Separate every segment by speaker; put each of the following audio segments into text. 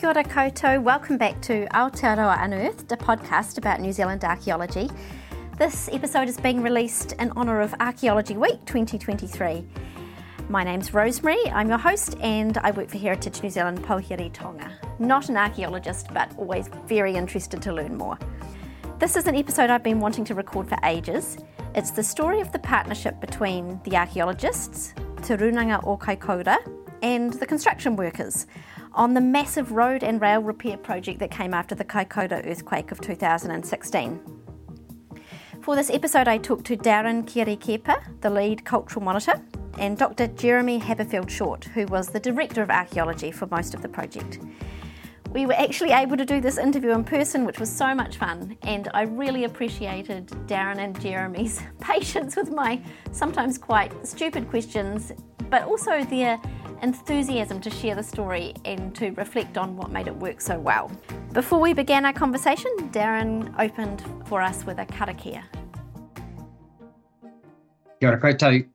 Speaker 1: Kia ora koutou. Welcome back to Aotearoa Unearthed, a podcast about New Zealand archaeology. This episode is being released in honour of Archaeology Week 2023. My name's Rosemary, I'm your host, and I work for Heritage New Zealand Pouhere Taonga. Not an archaeologist, but always very interested to learn more. This is an episode I've been wanting to record for ages. It's the story of the partnership between the archaeologists, Te Runanga o Kaikoura, and the construction workers on the massive road and rail repair project that came after the Kaikoura earthquake of 2016. For this episode, I talked to Darran Kepa, the lead cultural monitor, and Dr. Jeremy Habberfield-Short, who was the director of archaeology for most of the project. We were actually able to do this interview in person, which was so much fun, and I really appreciated Darran and Jeremy's patience with my sometimes quite stupid questions, but also their enthusiasm to share the story and to reflect on what made it work so well. Before we began our conversation, Darran opened for us with a karakia.
Speaker 2: Kia ora koutou,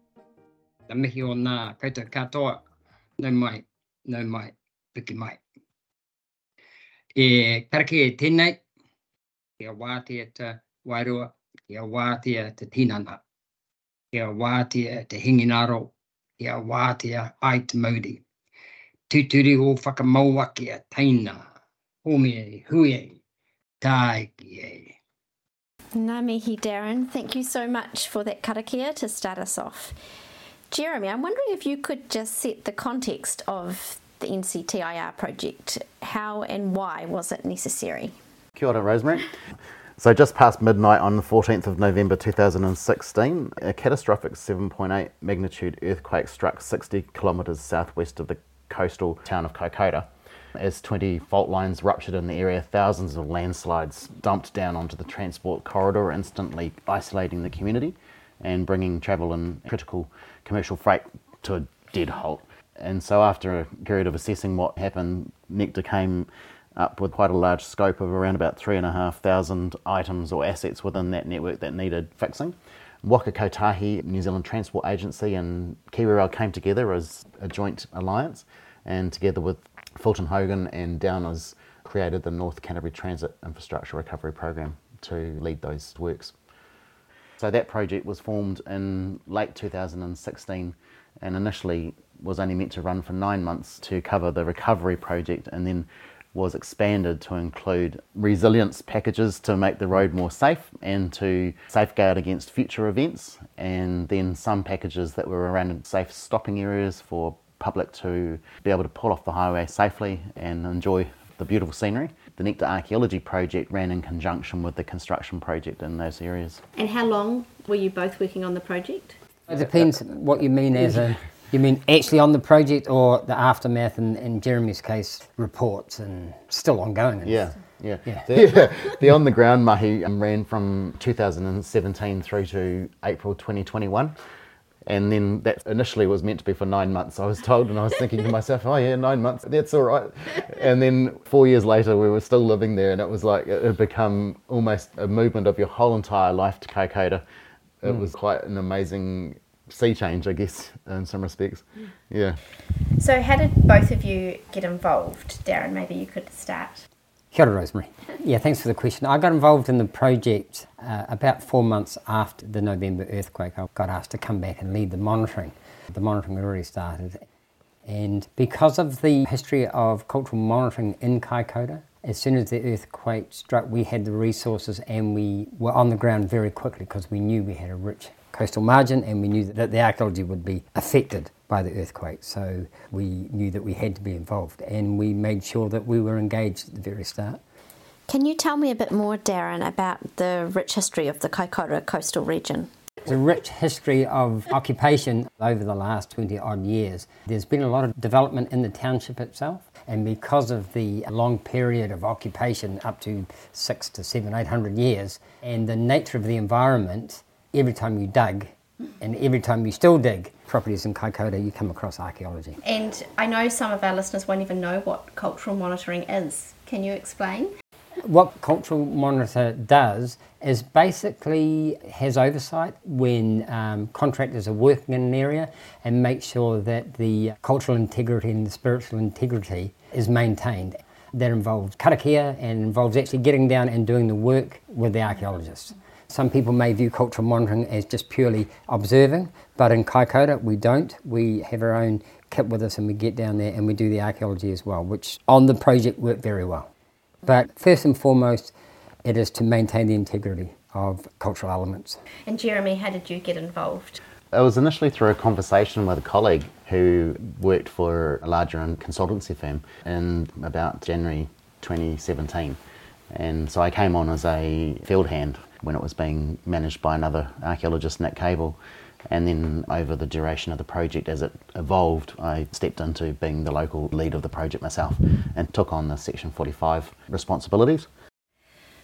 Speaker 2: ta mihi o nā koutou katoa, nau mai, nau mai, piki mai. E karakia e tēnei, kia wātia te wairua, kia wātia te tinana, kia wātia te hinengaro, ia wātea ai te mauri. Tūturi o whakamauaki a taina, home hui tai ki e.
Speaker 1: Ngā mihi, Darran. Thank you so much for that karakia to start us off. Jeremy, I'm wondering if you could just set the context of the NCTIR project. How and why was it necessary?
Speaker 3: Kia ora, Rosemary. So, just past midnight on the 14th of November 2016, a catastrophic 7.8 magnitude earthquake struck 60 kilometres southwest of the coastal town of Kaikoura. As 20 fault lines ruptured in the area, thousands of landslides dumped down onto the transport corridor, instantly isolating the community and bringing travel and critical commercial freight to a dead halt. And so, after a period of assessing what happened, Nectar came up with quite a large scope of around about three and a half thousand items or assets within that network that needed fixing. Waka Kotahi, New Zealand Transport Agency, and KiwiRail came together as a joint alliance, and together with Fulton Hogan and Downers, created the North Canterbury Transit Infrastructure Recovery Program to lead those works. So that project was formed in late 2016 and initially was only meant to run for nine months to cover the recovery project and then was expanded to include resilience packages to make the road more safe and to safeguard against future events, and then some packages that were around safe stopping areas for public to be able to pull off the highway safely and enjoy the beautiful scenery. The Nectar Archaeology Project ran in conjunction with the construction project in those areas.
Speaker 1: And how long were you both working on the project?
Speaker 4: It depends what you mean as a you mean actually on the project or the aftermath, and in Jeremy's case, reports and still ongoing? And
Speaker 3: yeah. Yeah. yeah. The, the on the ground mahi um, ran from 2017 through to April 2021. And then that initially was meant to be for nine months, I was told, and I was thinking to myself, oh yeah, nine months, that's all right. And then four years later, we were still living there, and it was like it had become almost a movement of your whole entire life to Kaikoura. It mm. was quite an amazing sea change, I guess, in some respects. Yeah.
Speaker 1: So, how did both of you get involved? Darran, maybe you could start.
Speaker 4: Kia ora, Rosemary. Yeah, thanks for the question. I got involved in the project uh, about four months after the November earthquake. I got asked to come back and lead the monitoring. The monitoring had already started. And because of the history of cultural monitoring in Kaikoura, as soon as the earthquake struck, we had the resources and we were on the ground very quickly because we knew we had a rich coastal margin and we knew that the archaeology would be affected by the earthquake. So we knew that we had to be involved and we made sure that we were engaged at the very start.
Speaker 1: Can you tell me a bit more, Darran, about the rich history of the Kaikoura coastal region?
Speaker 4: It's a rich history of occupation over the last 20 odd years. There's been a lot of development in the township itself, and because of the long period of occupation, up to six to seven, eight hundred years, and the nature of the environment, every time you dug and every time you still dig properties in Kaikoura, you come across archaeology.
Speaker 1: And I know some of our listeners won't even know what cultural monitoring is. Can you explain?
Speaker 4: What Cultural Monitor does is basically has oversight when um, contractors are working in an area and make sure that the cultural integrity and the spiritual integrity is maintained. that involves karakia and involves actually getting down and doing the work with the archaeologists. Some people may view cultural monitoring as just purely observing, but in Kaikoura we don't. We have our own kit with us and we get down there and we do the archaeology as well, which on the project worked very well. But first and foremost, it is to maintain the integrity of cultural elements.
Speaker 1: And Jeremy, how did you get involved?
Speaker 3: It was initially through a conversation with a colleague who worked for a larger consultancy firm in about January 2017. And so I came on as a field hand when it was being managed by another archaeologist, Nick Cable. And then over the duration of the project, as it evolved, I stepped into being the local lead of the project myself and took on the Section 45 responsibilities.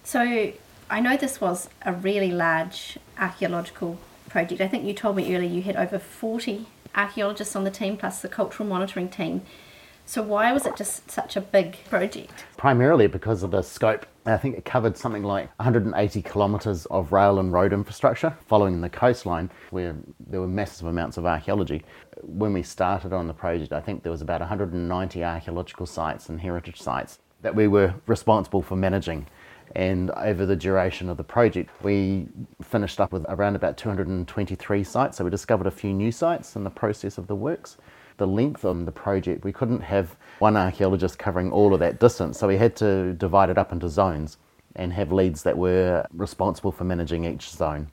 Speaker 1: So I know this was a really large archaeological project. I think you told me earlier you had over 40 archaeologists on the team plus the cultural monitoring team. So why was it just such a big project?
Speaker 3: Primarily because of the scope. I think it covered something like 180 kilometres of rail and road infrastructure following the coastline where there were massive amounts of archaeology. When we started on the project, I think there was about 190 archaeological sites and heritage sites that we were responsible for managing. And over the duration of the project, we finished up with around about 223 sites. So we discovered a few new sites in the process of the works. The length of the project, we couldn't have one archaeologist covering all of that distance. So we had to divide it up into zones and have leads that were responsible for managing each zone.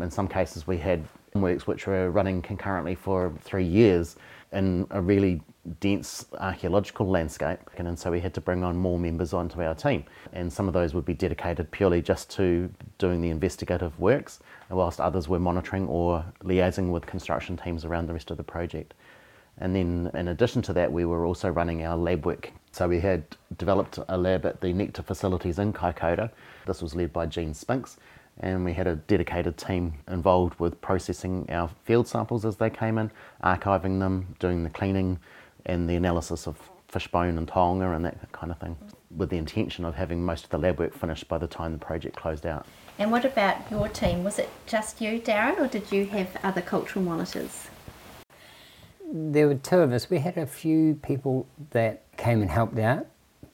Speaker 3: In some cases, we had works which were running concurrently for three years in a really dense archaeological landscape, and so we had to bring on more members onto our team. And some of those would be dedicated purely just to doing the investigative works, whilst others were monitoring or liaising with construction teams around the rest of the project. And then, in addition to that, we were also running our lab work. So we had developed a lab at the Nectar facilities in Kaikoura. This was led by Gene Spinks, and we had a dedicated team involved with processing our field samples as they came in, archiving them, doing the cleaning, and the analysis of fishbone and taonga and that kind of thing, with the intention of having most of the lab work finished by the time the project closed out.
Speaker 1: And what about your team? Was it just you, Darran, or did you have other cultural monitors?
Speaker 4: There were two of us. We had a few people that came and helped out,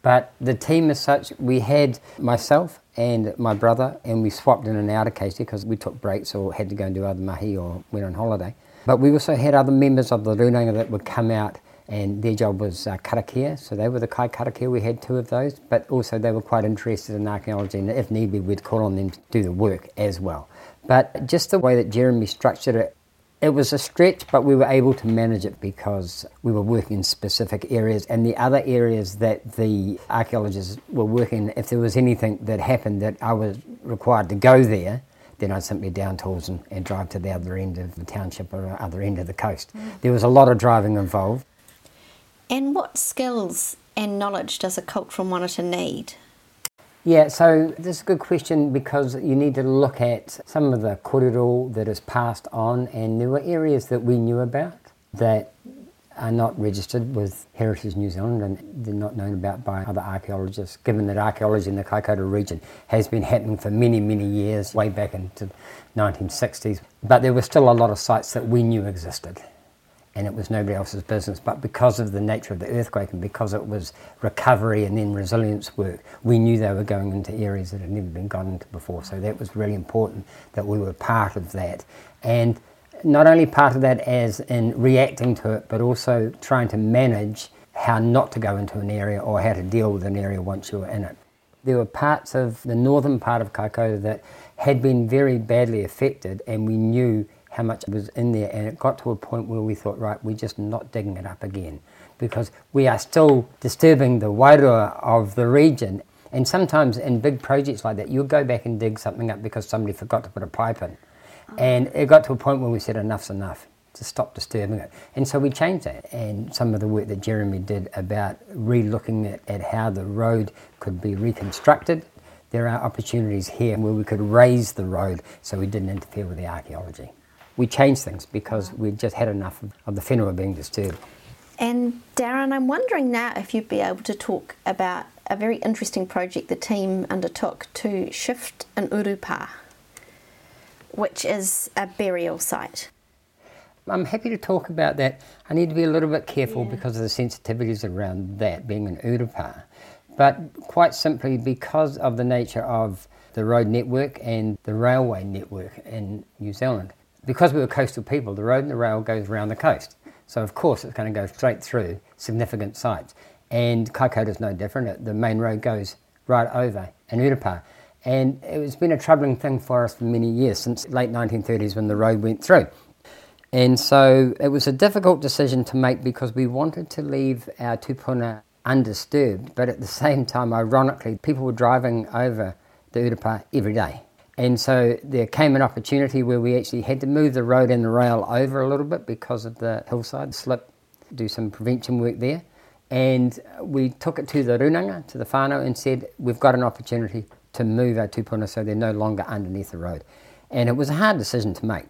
Speaker 4: but the team as such, we had myself and my brother, and we swapped in and out occasionally because we took breaks or had to go and do other mahi or went on holiday. But we also had other members of the Runanga that would come out and their job was uh, karakia, so they were the kai karakia, we had two of those, but also they were quite interested in archaeology, and if need be, we'd call on them to do the work as well. But just the way that Jeremy structured it, it was a stretch, but we were able to manage it because we were working in specific areas, and the other areas that the archaeologists were working, if there was anything that happened that I was required to go there, then I'd simply down tools and, and drive to the other end of the township or other end of the coast. Mm. There was a lot of driving involved.
Speaker 1: And what skills and knowledge does a cultural monitor need?
Speaker 4: Yeah, so this is a good question because you need to look at some of the korero that is passed on, and there were areas that we knew about that are not registered with Heritage New Zealand and they're not known about by other archaeologists, given that archaeology in the Kaikoura region has been happening for many, many years, way back into the 1960s. But there were still a lot of sites that we knew existed and it was nobody else's business. But because of the nature of the earthquake and because it was recovery and then resilience work, we knew they were going into areas that had never been gone into before. So that was really important that we were part of that. And not only part of that as in reacting to it, but also trying to manage how not to go into an area or how to deal with an area once you were in it. There were parts of the northern part of Kaikoura that had been very badly affected, and we knew how much was in there, and it got to a point where we thought, right, we're just not digging it up again because we are still disturbing the wairua of the region. And sometimes in big projects like that, you'll go back and dig something up because somebody forgot to put a pipe in. Oh. And it got to a point where we said, enough's enough to stop disturbing it. And so we changed that. And some of the work that Jeremy did about re looking at, at how the road could be reconstructed. There are opportunities here where we could raise the road so we didn't interfere with the archaeology we changed things because we just had enough of the whenua being disturbed.
Speaker 1: And Darran, I'm wondering now if you'd be able to talk about a very interesting project the team undertook to shift an urupa, which is a burial site.
Speaker 4: I'm happy to talk about that. I need to be a little bit careful yeah. because of the sensitivities around that being an urupa. But quite simply, because of the nature of the road network and the railway network in New Zealand, because we were coastal people, the road and the rail goes around the coast. So, of course, it's going to go straight through significant sites. And Kaikoura is no different. The main road goes right over in Urupā. And it's been a troubling thing for us for many years, since late 1930s when the road went through. And so it was a difficult decision to make because we wanted to leave our tupuna undisturbed, but at the same time, ironically, people were driving over the Urupā every day. And so there came an opportunity where we actually had to move the road and the rail over a little bit because of the hillside slip, do some prevention work there. And we took it to the runanga, to the whānau, and said, We've got an opportunity to move our tupuna so they're no longer underneath the road. And it was a hard decision to make.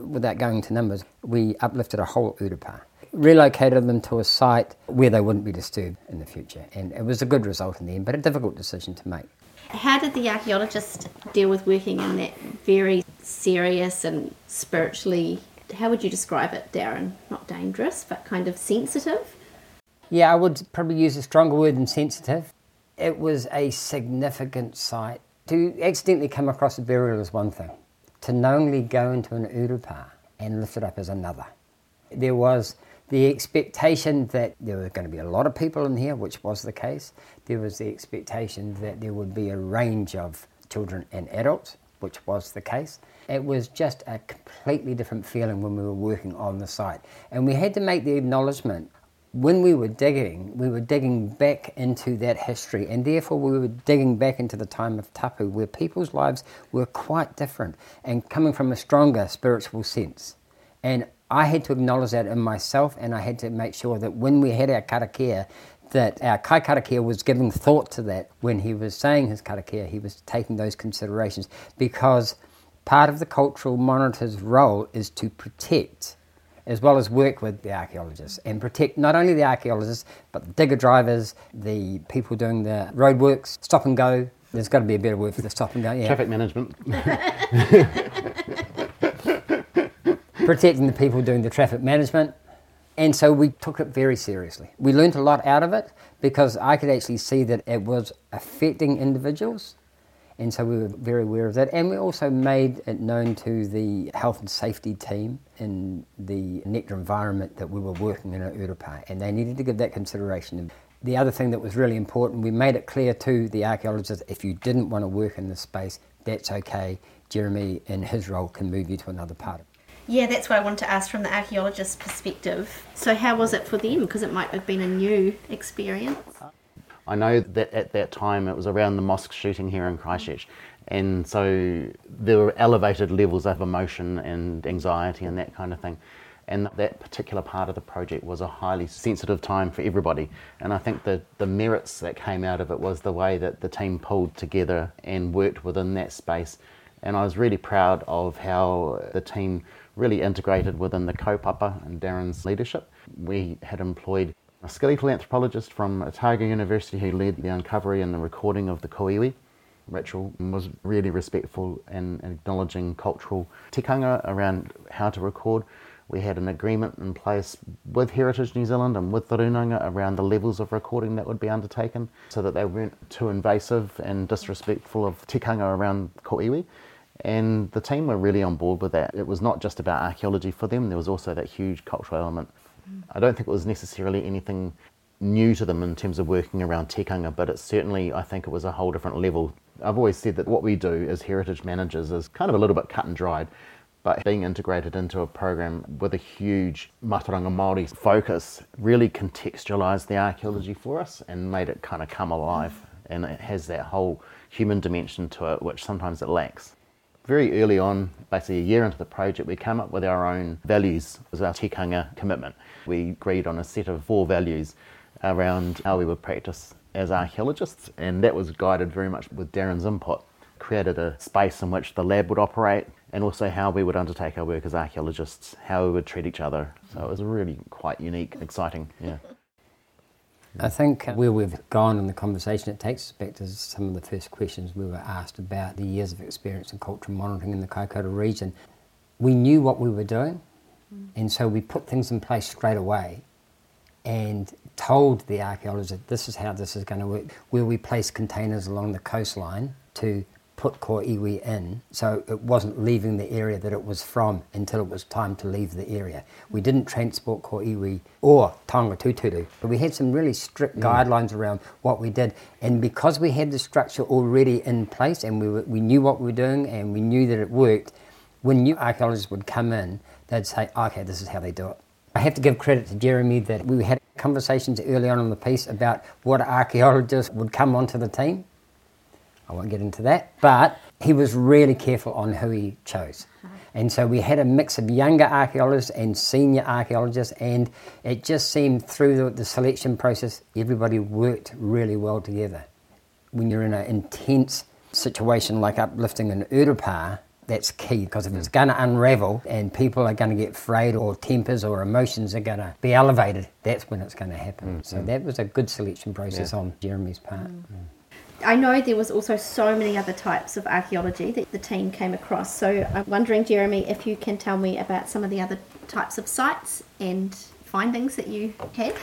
Speaker 4: Without going to numbers, we uplifted a whole Urupā, relocated them to a site where they wouldn't be disturbed in the future. And it was a good result in the end, but a difficult decision to make.
Speaker 1: How did the archaeologist deal with working in that very serious and spiritually, how would you describe it, Darran? Not dangerous, but kind of sensitive?
Speaker 4: Yeah, I would probably use a stronger word than sensitive. It was a significant site. To accidentally come across a burial is one thing, to knowingly go into an urupā and lift it up is another. There was the expectation that there were going to be a lot of people in here, which was the case. There was the expectation that there would be a range of children and adults, which was the case. It was just a completely different feeling when we were working on the site. And we had to make the acknowledgement when we were digging, we were digging back into that history, and therefore we were digging back into the time of tapu, where people's lives were quite different and coming from a stronger spiritual sense. And I had to acknowledge that in myself, and I had to make sure that when we had our karakia, that our kai karakia was giving thought to that when he was saying his karakia, he was taking those considerations because part of the cultural monitor's role is to protect as well as work with the archaeologists and protect not only the archaeologists but the digger drivers, the people doing the roadworks, stop and go. There's got to be a better word for the stop and go. Yeah.
Speaker 3: Traffic management.
Speaker 4: protecting the people doing the traffic management. And so we took it very seriously. We learned a lot out of it because I could actually see that it was affecting individuals. And so we were very aware of that. And we also made it known to the health and safety team in the nectar environment that we were working in at Urupā. And they needed to give that consideration. The other thing that was really important, we made it clear to the archaeologists if you didn't want to work in this space, that's okay. Jeremy, in his role, can move you to another part.
Speaker 1: Yeah, that's what I wanted to ask from the archaeologist's perspective. So, how was it for them? Because it might have been a new experience.
Speaker 3: I know that at that time it was around the mosque shooting here in Christchurch, and so there were elevated levels of emotion and anxiety and that kind of thing. And that particular part of the project was a highly sensitive time for everybody. And I think the, the merits that came out of it was the way that the team pulled together and worked within that space. And I was really proud of how the team really integrated within the kaupapa and Darran's leadership. We had employed a skeletal anthropologist from Otago University who led the uncovery and the recording of the koiwi and was really respectful and acknowledging cultural tikanga around how to record. We had an agreement in place with Heritage New Zealand and with the Runanga around the levels of recording that would be undertaken so that they weren't too invasive and disrespectful of tikanga around koiwi. And the team were really on board with that. It was not just about archaeology for them, there was also that huge cultural element. Mm. I don't think it was necessarily anything new to them in terms of working around tikanga, but it certainly, I think it was a whole different level. I've always said that what we do as heritage managers is kind of a little bit cut and dried, but being integrated into a program with a huge Mātauranga Māori focus really contextualised the archaeology for us and made it kind of come alive. Mm. And it has that whole human dimension to it, which sometimes it lacks very early on, basically a year into the project, we came up with our own values as our tikanga commitment. We agreed on a set of four values around how we would practice as archaeologists, and that was guided very much with Darran's input. Created a space in which the lab would operate, and also how we would undertake our work as archaeologists, how we would treat each other. So it was really quite unique, exciting, yeah.
Speaker 4: I think where we've gone in the conversation, it takes us back to some of the first questions we were asked about the years of experience in cultural monitoring in the Kaikoura region. We knew what we were doing, mm. and so we put things in place straight away and told the archaeologist that this is how this is going to work, where we place containers along the coastline to put koiwi in, so it wasn't leaving the area that it was from until it was time to leave the area. We didn't transport koiwi or taonga tūturu, but we had some really strict mm. guidelines around what we did. And because we had the structure already in place and we, were, we knew what we were doing and we knew that it worked, when new archaeologists would come in, they'd say, okay, this is how they do it. I have to give credit to Jeremy that we had conversations early on in the piece about what archaeologists would come onto the team I won't get into that. But he was really careful on who he chose. And so we had a mix of younger archaeologists and senior archaeologists, and it just seemed through the, the selection process, everybody worked really well together. When you're in an intense situation like uplifting an urupā, that's key because if it's going to unravel and people are going to get frayed or tempers or emotions are going to be elevated, that's when it's going to happen. Mm-hmm. So that was a good selection process yeah. on Jeremy's part. Mm.
Speaker 1: I know there was also so many other types of archaeology that the team came across. So I'm wondering, Jeremy, if you can tell me about some of the other types of sites and findings that you had.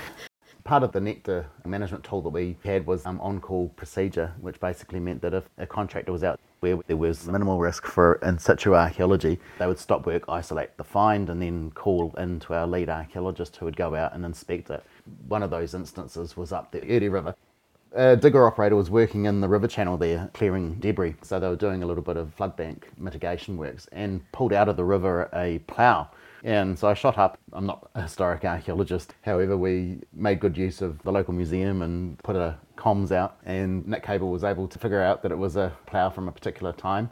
Speaker 3: Part of the Nectar management tool that we had was um, on-call procedure, which basically meant that if a contractor was out where there was minimal risk for in situ archaeology, they would stop work, isolate the find, and then call in to our lead archaeologist who would go out and inspect it. One of those instances was up the Uri River a digger operator was working in the river channel there, clearing debris. So they were doing a little bit of flood bank mitigation works and pulled out of the river a plough. And so I shot up. I'm not a historic archaeologist. However, we made good use of the local museum and put a comms out. And Nick Cable was able to figure out that it was a plough from a particular time.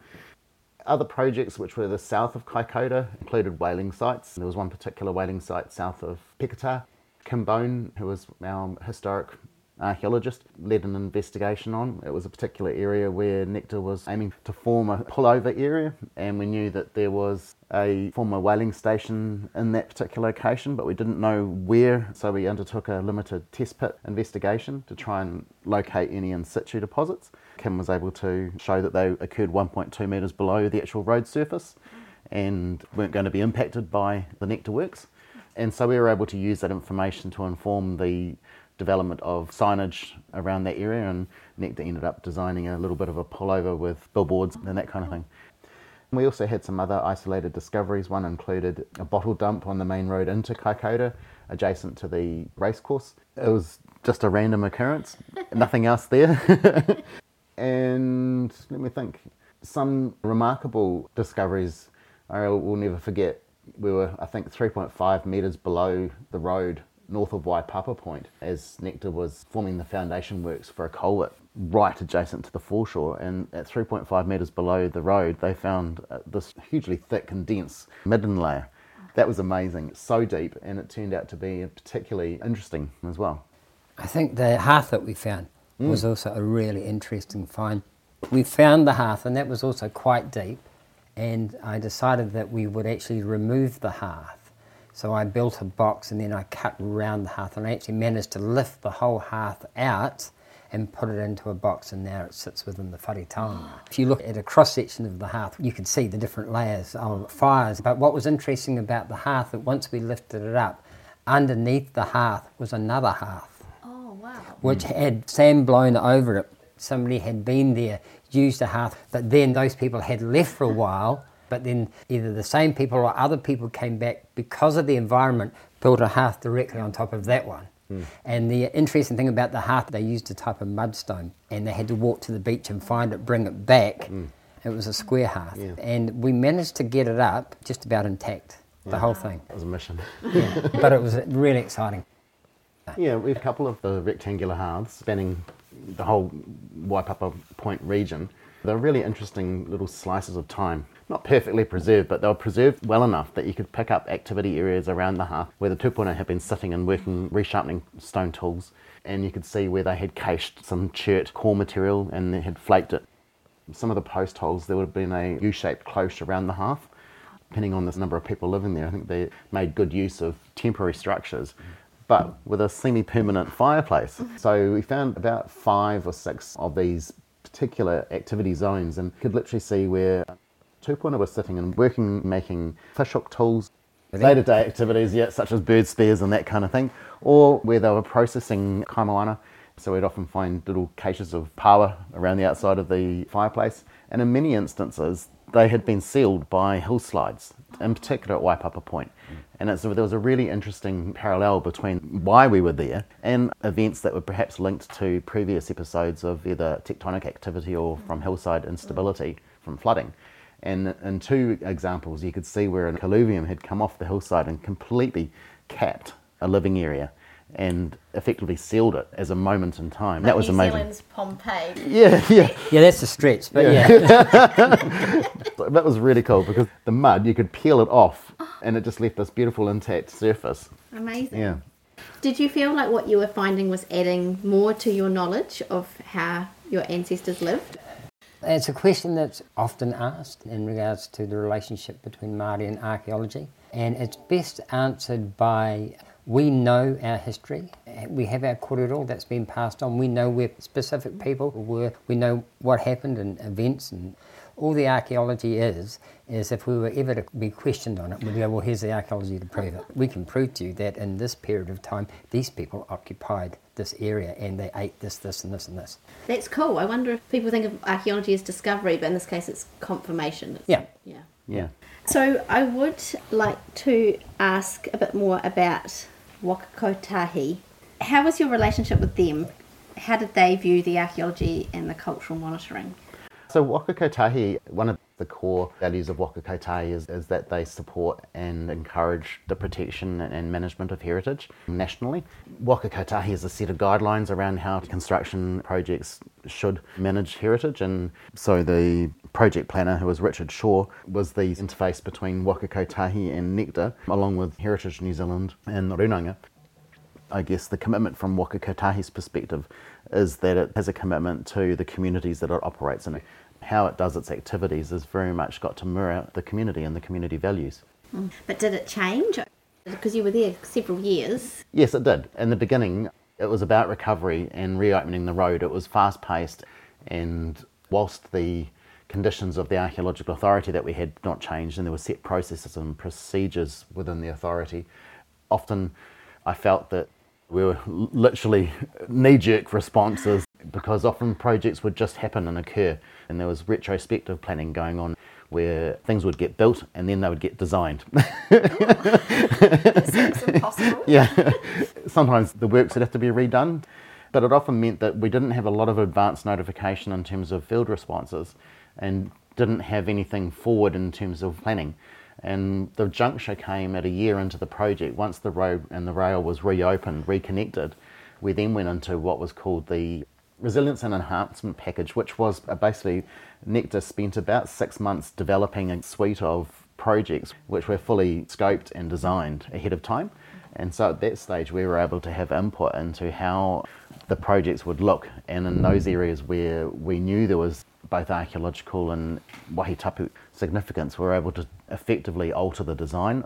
Speaker 3: Other projects which were the south of Kaikoura included whaling sites. There was one particular whaling site south of Peketa. Kim Bone, who was our historic Uh, archaeologist led an investigation on. It was a particular area where Nectar was aiming to form a pullover area, and we knew that there was a former whaling station in that particular location, but we didn't know where, so we undertook a limited test pit investigation to try and locate any in situ deposits. Kim was able to show that they occurred 1.2 metres below the actual road surface and weren't going to be impacted by the Nectar works. And so we were able to use that information to inform the development of signage around that area, and Nectar ended up designing a little bit of a pullover with billboards and that kind of thing. We also had some other isolated discoveries. One included a bottle dump on the main road into Kaikoura, adjacent to the racecourse. It was just a random occurrence, nothing else there. and let me think, some remarkable discoveries I will never forget. We were, I think, 3.5 metres below the road north of Waipapa Point as Nectar was forming the foundation works for a culvert right adjacent to the foreshore. And at 3.5 metres below the road, they found uh, this hugely thick and dense midden layer. That was amazing. so deep, and it turned out to be particularly interesting as well.
Speaker 4: I think the hearth that we found mm. was also a really interesting find. We found the hearth, and that was also quite deep. And I decided that we would actually remove the hearth so I built a box and then I cut around the hearth and I actually managed to lift the whole hearth out and put it into a box and now it sits within the whare. If you look at a cross section of the hearth, you can see the different layers of fires. But what was interesting about the hearth that once we lifted it up, underneath the hearth was another hearth.
Speaker 1: Oh, wow.
Speaker 4: Which had sand blown over it. Somebody had been there, used the hearth, but then those people had left for a while but then either the same people or other people came back because of the environment, built a hearth directly on top of that one. Mm. And the interesting thing about the hearth, they used a type of mudstone and they had to walk to the beach and find it, bring it back. Mm. It was a square hearth. Yeah. And we managed to get it up just about intact, the whole thing.
Speaker 3: It was a mission.
Speaker 4: yeah. But it was really exciting.
Speaker 3: Yeah, we have a couple of the rectangular hearths spanning the whole Waipapa Point region. They're really interesting little slices of time not perfectly preserved, but they were preserved well enough that you could pick up activity areas around the hearth where the tupuna had been sitting and working, resharpening stone tools, and you could see where they had cached some chert core material and they had flaked it. Some of the post holes, there would have been a U-shaped cloche around the hearth. Depending on the number of people living there, I think they made good use of temporary structures but with a semi-permanent fireplace. So we found about five or six of these particular activity zones and could literally see where Tupuna was sitting and working, making fishhook tools. day to day activities, yeah, such as bird spears and that kind of thing, or where they were processing kaimoana. So we'd often find little caches of paua around the outside of the fireplace. And in many instances, they had been sealed by hill slides, in particular at Waipapa Point. And it's, there was a really interesting parallel between why we were there and events that were perhaps linked to previous episodes of either tectonic activity or from hillside instability from flooding. And in two examples, you could see where a colluvium had come off the hillside and completely capped a living area and effectively sealed it as a moment in time. that was
Speaker 1: New
Speaker 3: amazing.
Speaker 1: Zealand's Pompeii.
Speaker 3: Yeah, yeah.
Speaker 4: Yeah, that's a stretch, but yeah.
Speaker 3: that was really cool because the mud, you could peel it off and it just left this beautiful intact surface.
Speaker 1: Amazing.
Speaker 3: Yeah.
Speaker 1: Did you feel like what you were finding was adding more to your knowledge of how your ancestors lived?
Speaker 4: It's a question that's often asked in regards to the relationship between Māori and archaeology, and it's best answered by we know our history. We have our korero that's been passed on. We know where specific people were. We know what happened and events and all the archaeology is is if we were ever to be questioned on it, we'd go, well, here's the archaeology to prove it. We can prove to you that in this period of time, these people occupied this area and they ate this, this, and this, and this.
Speaker 1: That's cool. I wonder if people think of archaeology as discovery, but in this case, it's confirmation. It's-
Speaker 4: Yeah.
Speaker 1: Yeah.
Speaker 3: Yeah.
Speaker 1: So I would like to ask a bit more about Waka Kotahi. How was your relationship with them? How did they view the archaeology and the cultural monitoring?
Speaker 3: So Waka Kotahi, one of the core values of Waka Kotahi is, is that they support and encourage the protection and management of heritage nationally. Waka Kotahi is a set of guidelines around how construction projects should manage heritage and so the project planner who was Richard Shaw was the interface between Waka Kotahi and Nectar along with Heritage New Zealand and Runanga. I guess the commitment from Waka Kotahi's perspective is that it has a commitment to the communities that it operates in. How it does its activities has very much got to mirror the community and the community values. Mm.
Speaker 1: But did it change? Because you were there several years.
Speaker 3: Yes, it did. In the beginning, it was about recovery and reopening the road. It was fast paced, and whilst the conditions of the archaeological authority that we had not changed, and there were set processes and procedures within the authority, often I felt that we were literally knee jerk responses because often projects would just happen and occur, and there was retrospective planning going on where things would get built and then they would get designed. Yeah, sometimes the works would have to be redone, but it often meant that we didn't have a lot of advance notification in terms of field responses and didn't have anything forward in terms of planning. And the juncture came at a year into the project. Once the road and the rail was reopened, reconnected, we then went into what was called the Resilience and Enhancement Package, which was basically Nectar spent about six months developing a suite of projects which were fully scoped and designed ahead of time. And so at that stage, we were able to have input into how the projects would look. And in those areas where we knew there was both archaeological and wahitapu significance, we were able to effectively alter the design.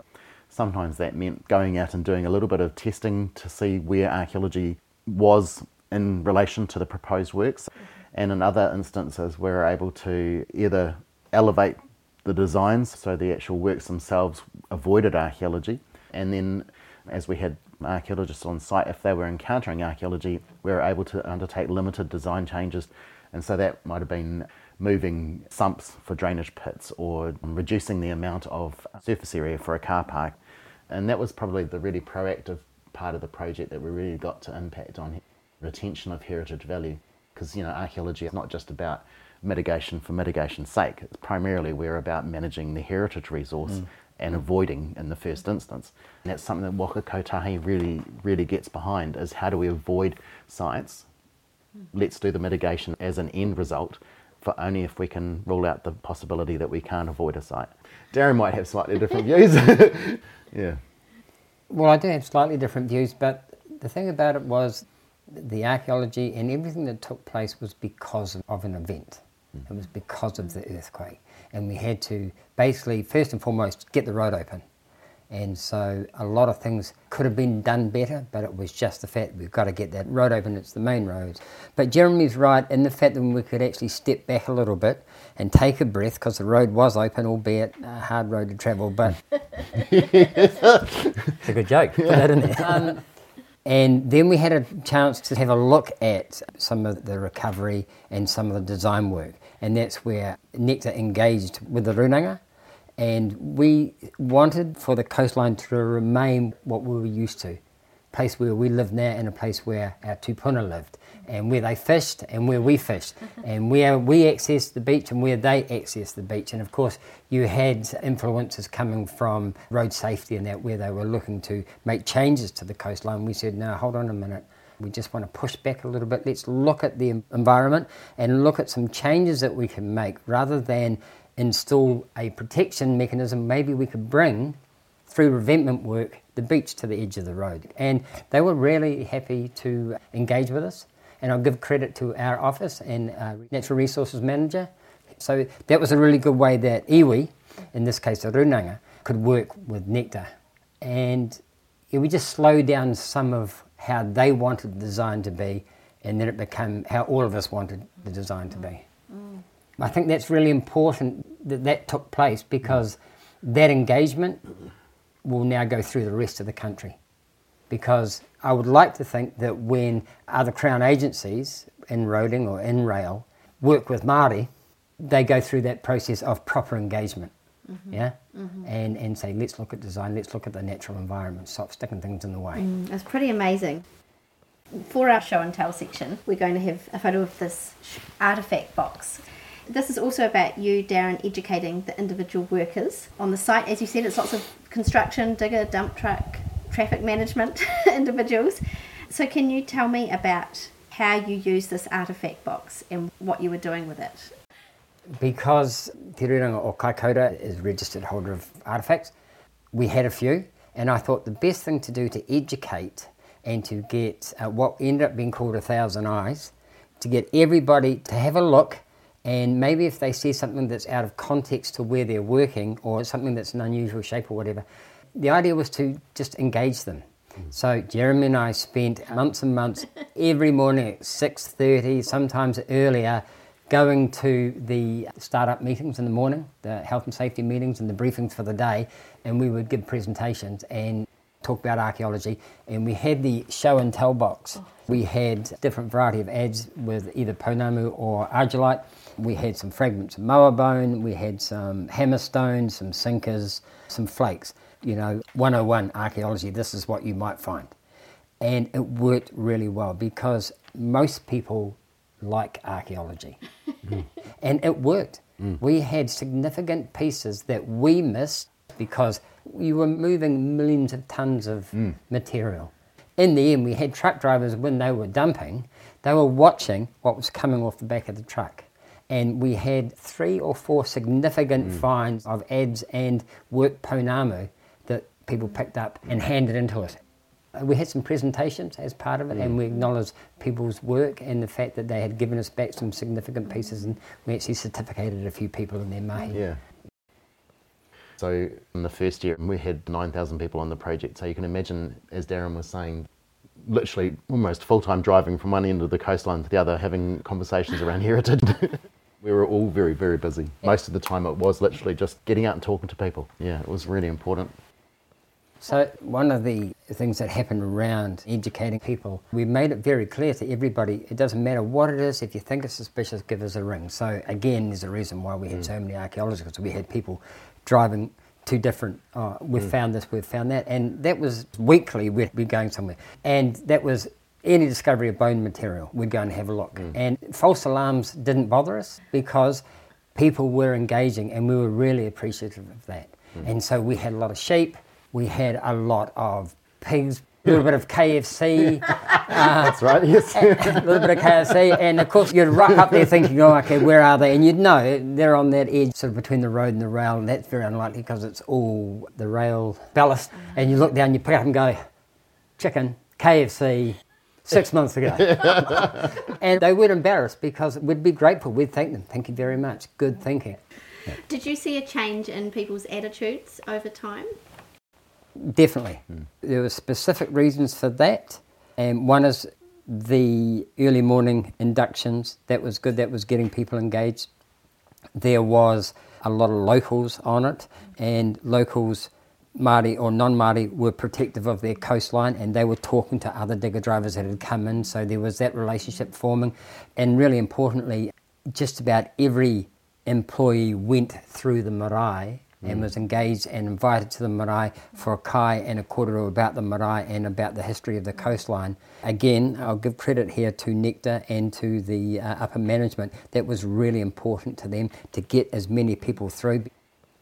Speaker 3: Sometimes that meant going out and doing a little bit of testing to see where archaeology was in relation to the proposed works. And in other instances, we were able to either elevate the designs so the actual works themselves avoided archaeology. And then, as we had archaeologists on site, if they were encountering archaeology, we were able to undertake limited design changes. And so that might have been moving sumps for drainage pits or reducing the amount of surface area for a car park. And that was probably the really proactive part of the project that we really got to impact on retention of heritage value. Because, you know, archaeology is not just about mitigation for mitigation's sake. It's primarily we're about managing the heritage resource mm. and avoiding in the first instance. And that's something that Waka Kotahi really, really gets behind is how do we avoid sites? Mm. Let's do the mitigation as an end result for only if we can rule out the possibility that we can't avoid a site. Darran might have slightly different views. yeah.
Speaker 4: Well, I do have slightly different views, but the thing about it was the archaeology and everything that took place was because of, of an event. It was because of the earthquake. And we had to basically, first and foremost, get the road open. And so a lot of things could have been done better, but it was just the fact we've got to get that road open, it's the main road. But Jeremy's right in the fact that we could actually step back a little bit and take a breath because the road was open, albeit a hard road to travel, but it's a good joke. Put that in there. Um, and then we had a chance to have a look at some of the recovery and some of the design work. And that's where Nectar engaged with the Runanga and we wanted for the coastline to remain what we were used to, a place where we live now and a place where our tupuna lived, and where they fished and where we fished, mm-hmm. and where we accessed the beach and where they accessed the beach. And of course, you had influences coming from road safety and that where they were looking to make changes to the coastline. We said, no, hold on a minute. We just want to push back a little bit. Let's look at the environment and look at some changes that we can make rather than install a protection mechanism maybe we could bring through revetment work the beach to the edge of the road. And they were really happy to engage with us. And I'll give credit to our office and uh, Natural Resources Manager. So that was a really good way that iwi, in this case the Runanga, could work with Nectar. And yeah, we just slowed down some of how they wanted the design to be, and then it became how all of us wanted the design to be. Mm. I think that's really important that that took place because that engagement will now go through the rest of the country. Because I would like to think that when other Crown agencies in roading or in rail work with Māori, they go through that process of proper engagement. Mm-hmm. Yeah, mm-hmm. and and say let's look at design, let's look at the natural environment, stop sticking things in the way.
Speaker 1: Mm, it's pretty amazing. For our show and tell section, we're going to have a photo of this artifact box this is also about you, Darran, educating the individual workers on the site. As you said, it's lots of construction, digger, dump truck, traffic management individuals. So, can you tell me about how you use this artifact box and what you were doing with it?
Speaker 4: Because Te Runanga o Kaikoura is registered holder of artefacts, we had a few, and I thought the best thing to do to educate and to get uh, what ended up being called a thousand eyes, to get everybody to have a look and maybe if they see something that's out of context to where they're working or something that's an unusual shape or whatever, the idea was to just engage them. Hmm. So Jeremy and I spent months and months every morning at 6:30, sometimes earlier, going to the startup meetings in the morning, the health and safety meetings and the briefings for the day, and we would give presentations and talk about archaeology. And we had the show and tell box. Oh. We had different variety of ads with either pounamu or argillite we had some fragments of moa bone, we had some hammerstone, some sinkers, some flakes. You know, 101 archaeology, this is what you might find. And it worked really well because most people like archaeology. mm. And it worked. Mm. We had significant pieces that we missed because you were moving millions of tons of mm. material. In the end, we had truck drivers when they were dumping, they were watching what was coming off the back of the truck and we had three or four significant mm. finds of ads and work pounamu that people picked up and handed into us. Uh, we had some presentations as part of it, mm. and we acknowledged people's work and the fact that they had given us back some significant pieces, and we actually certificated a few people in their mahi.
Speaker 3: Yeah. So in the first year, we had 9,000 people on the project. So you can imagine, as Darran was saying, literally almost full time driving from one end of the coastline to the other, having conversations around heritage. We were all very, very busy. Most of the time, it was literally just getting out and talking to people. Yeah, it was really important.
Speaker 4: So, one of the things that happened around educating people, we made it very clear to everybody it doesn't matter what it is, if you think it's suspicious, give us a ring. So, again, there's a reason why we had mm. so many archaeologists. We had people driving two different, uh, we've mm. found this, we've found that. And that was weekly, we'd be going somewhere. And that was any discovery of bone material, we'd go and have a look. Mm. And false alarms didn't bother us because people were engaging and we were really appreciative of that. Mm. And so we had a lot of sheep, we had a lot of pigs, a little bit of KFC.
Speaker 3: Uh, That's right, yes.
Speaker 4: a little bit of KFC. And of course, you'd rock up there thinking, oh, okay, where are they? And you'd know they're on that edge, sort of between the road and the rail. And that's very unlikely because it's all the rail ballast. And you look down, you pick up and go, chicken, KFC, six months ago. and they were embarrassed because we'd be grateful. We'd thank them. Thank you very much. Good thinking.
Speaker 1: Did you see a change in people's attitudes over time?
Speaker 4: Definitely. There were specific reasons for that. And one is the early morning inductions. That was good, that was getting people engaged. There was a lot of locals on it, and locals, Māori or non Māori, were protective of their coastline and they were talking to other digger drivers that had come in. So there was that relationship forming. And really importantly, just about every employee went through the marae and was engaged and invited to the marae for a kai and a korero about the marae and about the history of the coastline. Again, I'll give credit here to NCTIR and to the uh, upper management. That was really important to them to get as many people through.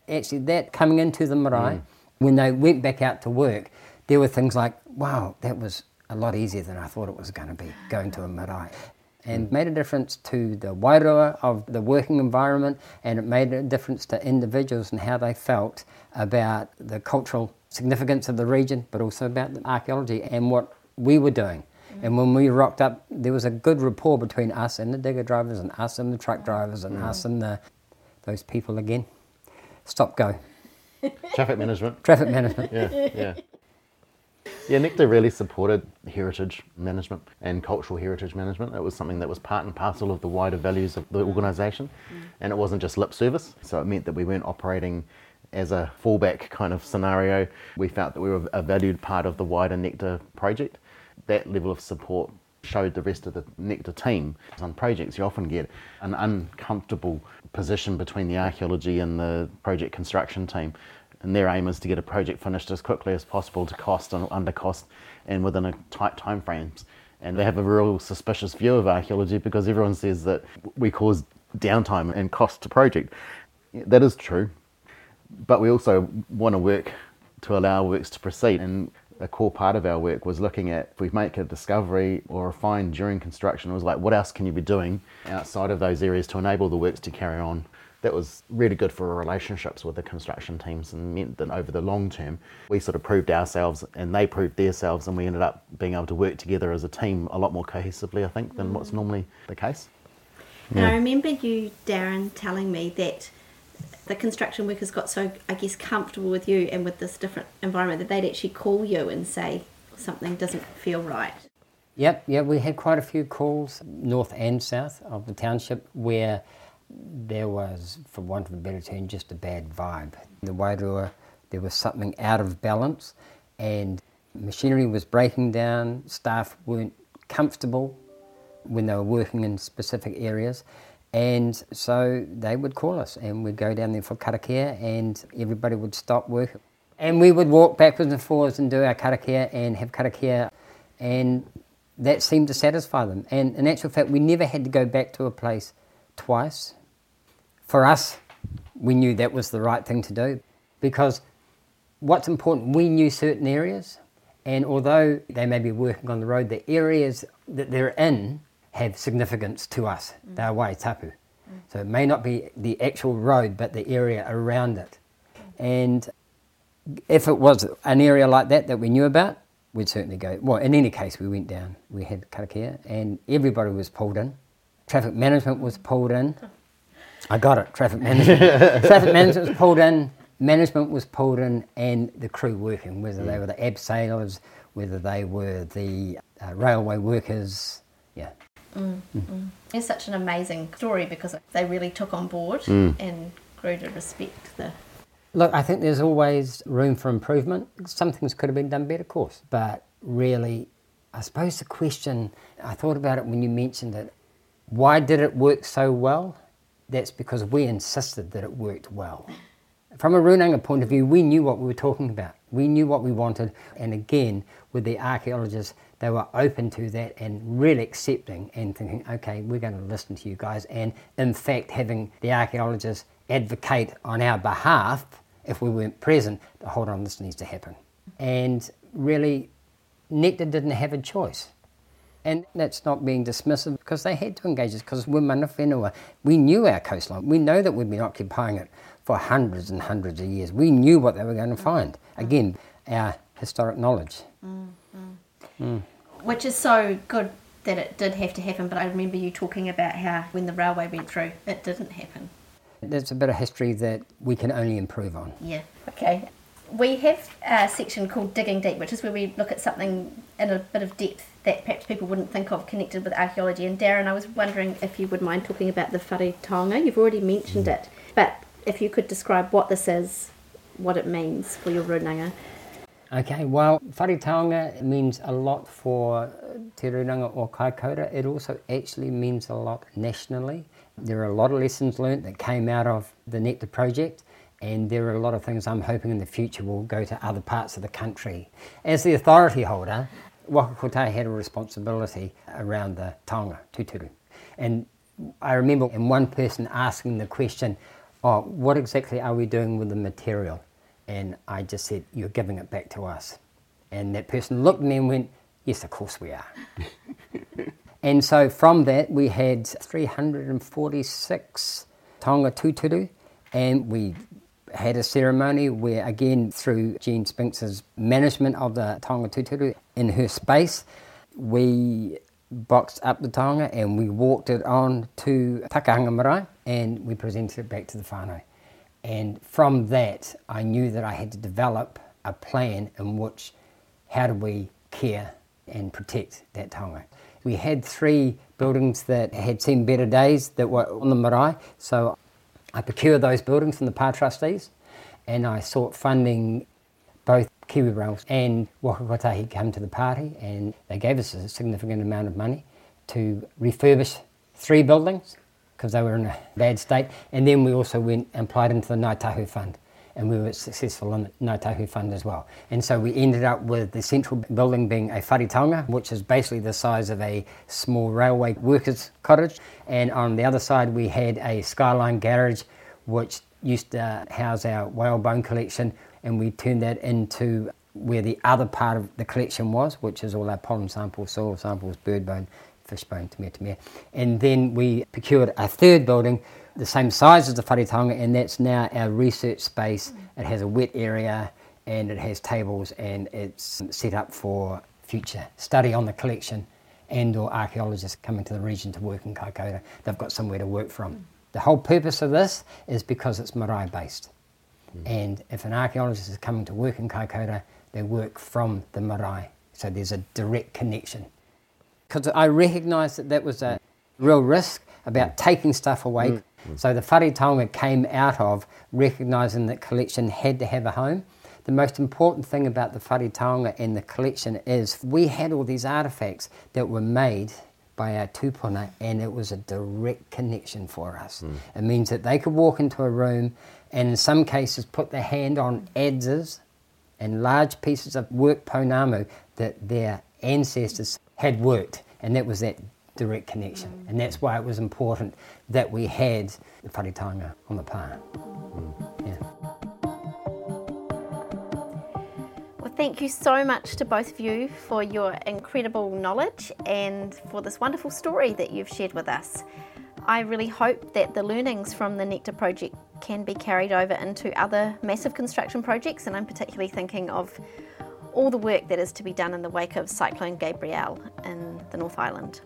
Speaker 4: Actually, that coming into the marae, when they went back out to work, there were things like, wow, that was a lot easier than I thought it was going to be going to a marae and mm. made a difference to the wairua of the working environment and it made a difference to individuals and how they felt about the cultural significance of the region but also about the archaeology and what we were doing. Mm. And when we rocked up, there was a good rapport between us and the digger drivers and us and the truck mm. drivers and us and the, those people again. Stop go.
Speaker 3: Traffic management.
Speaker 4: Traffic management.
Speaker 3: Yeah, yeah. Yeah, NCTIR really supported heritage management and cultural heritage management. It was something that was part and parcel of the wider values of the organisation, mm. and it wasn't just lip service. So it meant that we weren't operating as a fallback kind of scenario. We felt that we were a valued part of the wider NCTIR project. That level of support showed the rest of the NCTIR team. On projects, you often get an uncomfortable position between the archaeology and the project construction team and their aim is to get a project finished as quickly as possible to cost and under cost and within a tight time frames. And they have a real suspicious view of archaeology because everyone says that we cause downtime and cost to project. That is true, but we also want to work to allow works to proceed. And a core part of our work was looking at if we make a discovery or a find during construction, it was like, what else can you be doing outside of those areas to enable the works to carry on? That was really good for our relationships with the construction teams and meant that over the long term we sort of proved ourselves and they proved themselves and we ended up being able to work together as a team a lot more cohesively I think than what's mm. normally the case.
Speaker 1: And I remember you, Darran, telling me that the construction workers got so, I guess, comfortable with you and with this different environment that they'd actually call you and say something doesn't feel right.
Speaker 4: Yep, yeah, we had quite a few calls, north and south of the township, where there was, for want of a better term, just a bad vibe. The Wairua, there was something out of balance, and machinery was breaking down, staff weren't comfortable when they were working in specific areas. And so they would call us, and we'd go down there for karakia, and everybody would stop work. And we would walk backwards and forwards and do our karakia and have karakia, and that seemed to satisfy them. And in actual fact, we never had to go back to a place twice. For us, we knew that was the right thing to do because what's important, we knew certain areas, and although they may be working on the road, the areas that they're in have significance to us. Mm. They're wai tapu. Mm. So it may not be the actual road, but the area around it. And if it was an area like that that we knew about, we'd certainly go. Well, in any case, we went down. We had karakia, and everybody was pulled in. Traffic management was pulled in. I got it. Traffic management. traffic management was pulled in. Management was pulled in, and the crew working, whether they were the abseilers, whether they were the uh, railway workers. Yeah.
Speaker 1: Mm, mm. It's such an amazing story because they really took on board and grew to respect the.
Speaker 4: Look, I think there's always room for improvement. Some things could have been done better, of course, but really, I suppose the question I thought about it when you mentioned it. Why did it work so well? That's because we insisted that it worked well. From a Runanga point of view, we knew what we were talking about. We knew what we wanted, and again, with the archaeologists, they were open to that and really accepting and thinking, okay, we're going to listen to you guys. And in fact, having the archaeologists advocate on our behalf if we weren't present, hold on, this needs to happen. And really, NCTIR didn't have a choice. And that's not being dismissive because they had to engage us because we're mana whenua. We knew our coastline. We know that we've been occupying it for hundreds and hundreds of years. We knew what they were going to find. Mm. Again, our historic knowledge. Mm, mm.
Speaker 1: Which is so good that it did have to happen, but I remember you talking about how when the railway went through, it didn't happen.
Speaker 4: There's a bit of history that we can only improve on.
Speaker 1: Yeah. Okay. we have a section called Digging Deep, which is where we look at something in a bit of depth that perhaps people wouldn't think of connected with archaeology. And Darran, I was wondering if you would mind talking about the whare taonga. You've already mentioned mm. it, but if you could describe what this is, what it means for your runanga.
Speaker 4: Okay, well, whare taonga means a lot for uh, Te Runanga o Kaikoura. It also actually means a lot nationally. There are a lot of lessons learnt that came out of the NCTIR project, and there are a lot of things I'm hoping in the future will go to other parts of the country. As the authority holder, Waka Kotahi had a responsibility around the taonga, tuturu. And I remember one person asking the question, oh, what exactly are we doing with the material? And I just said, you're giving it back to us. And that person looked at me and went, yes, of course we are. and so from that, we had 346 taonga tuturu, and we had a ceremony where, again, through Gene Spinks's management of the taonga tuturu in her space, we boxed up the taonga and we walked it on to Takahanga Marae and we presented it back to the whānau. And from that, I knew that I had to develop a plan in which how do we care and protect that taonga. We had three buildings that had seen better days that were on the marae, so I procured those buildings from the PA trustees and I sought funding both Kiwi Rails and Waka Kotahi came to the party and they gave us a significant amount of money to refurbish three buildings because they were in a bad state. And then we also went and applied into the Ngāi Tahu Fund, and we were successful in the Ngāi Tahu Fund as well. And so we ended up with the central building being a whare taonga, which is basically the size of a small railway workers' cottage. And on the other side, we had a skyline garage, which used to house our whalebone collection, and we turned that into where the other part of the collection was, which is all our pollen samples, soil samples, bird bone, fishbone, tamir tamir. And then we procured a third building, the same size as the whare taonga, and that's now our research space. It has a wet area and it has tables and it's set up for future study on the collection and or archaeologists coming to the region to work in Kaikoura. They've got somewhere to work from. The whole purpose of this is because it's marae based. Mm. And if an archaeologist is coming to work in Kaikoura, they work from the marae. So there's a direct connection because I recognised that that was a real risk about taking stuff away. Mm. Mm. So the whare came out of recognising that collection had to have a home. The most important thing about the whare and the collection is we had all these artefacts that were made by our tupuna and it was a direct connection for us. Mm. It means that they could walk into a room and in some cases put their hand on adzes and large pieces of work pounamu that their ancestors had worked, and that was that direct connection. Mm. And that's why it was important that we had the whare taonga on the pā. Mm. Yeah.
Speaker 1: Thank you so much to both of you for your incredible knowledge and for this wonderful story that you've shared with us. I really hope that the learnings from the NCTIR project can be carried over into other massive construction projects, and I'm particularly thinking of all the work that is to be done in the wake of Cyclone Gabrielle in the North Island.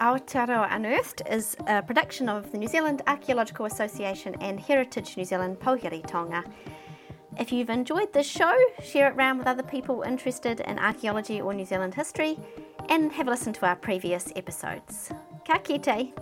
Speaker 1: Aotearoa Unearthed is a production of the New Zealand Archaeological Association and Heritage New Zealand Pouhere Taonga. If you've enjoyed this show, share it around with other people interested in archaeology or New Zealand history, and have a listen to our previous episodes. Ka kite!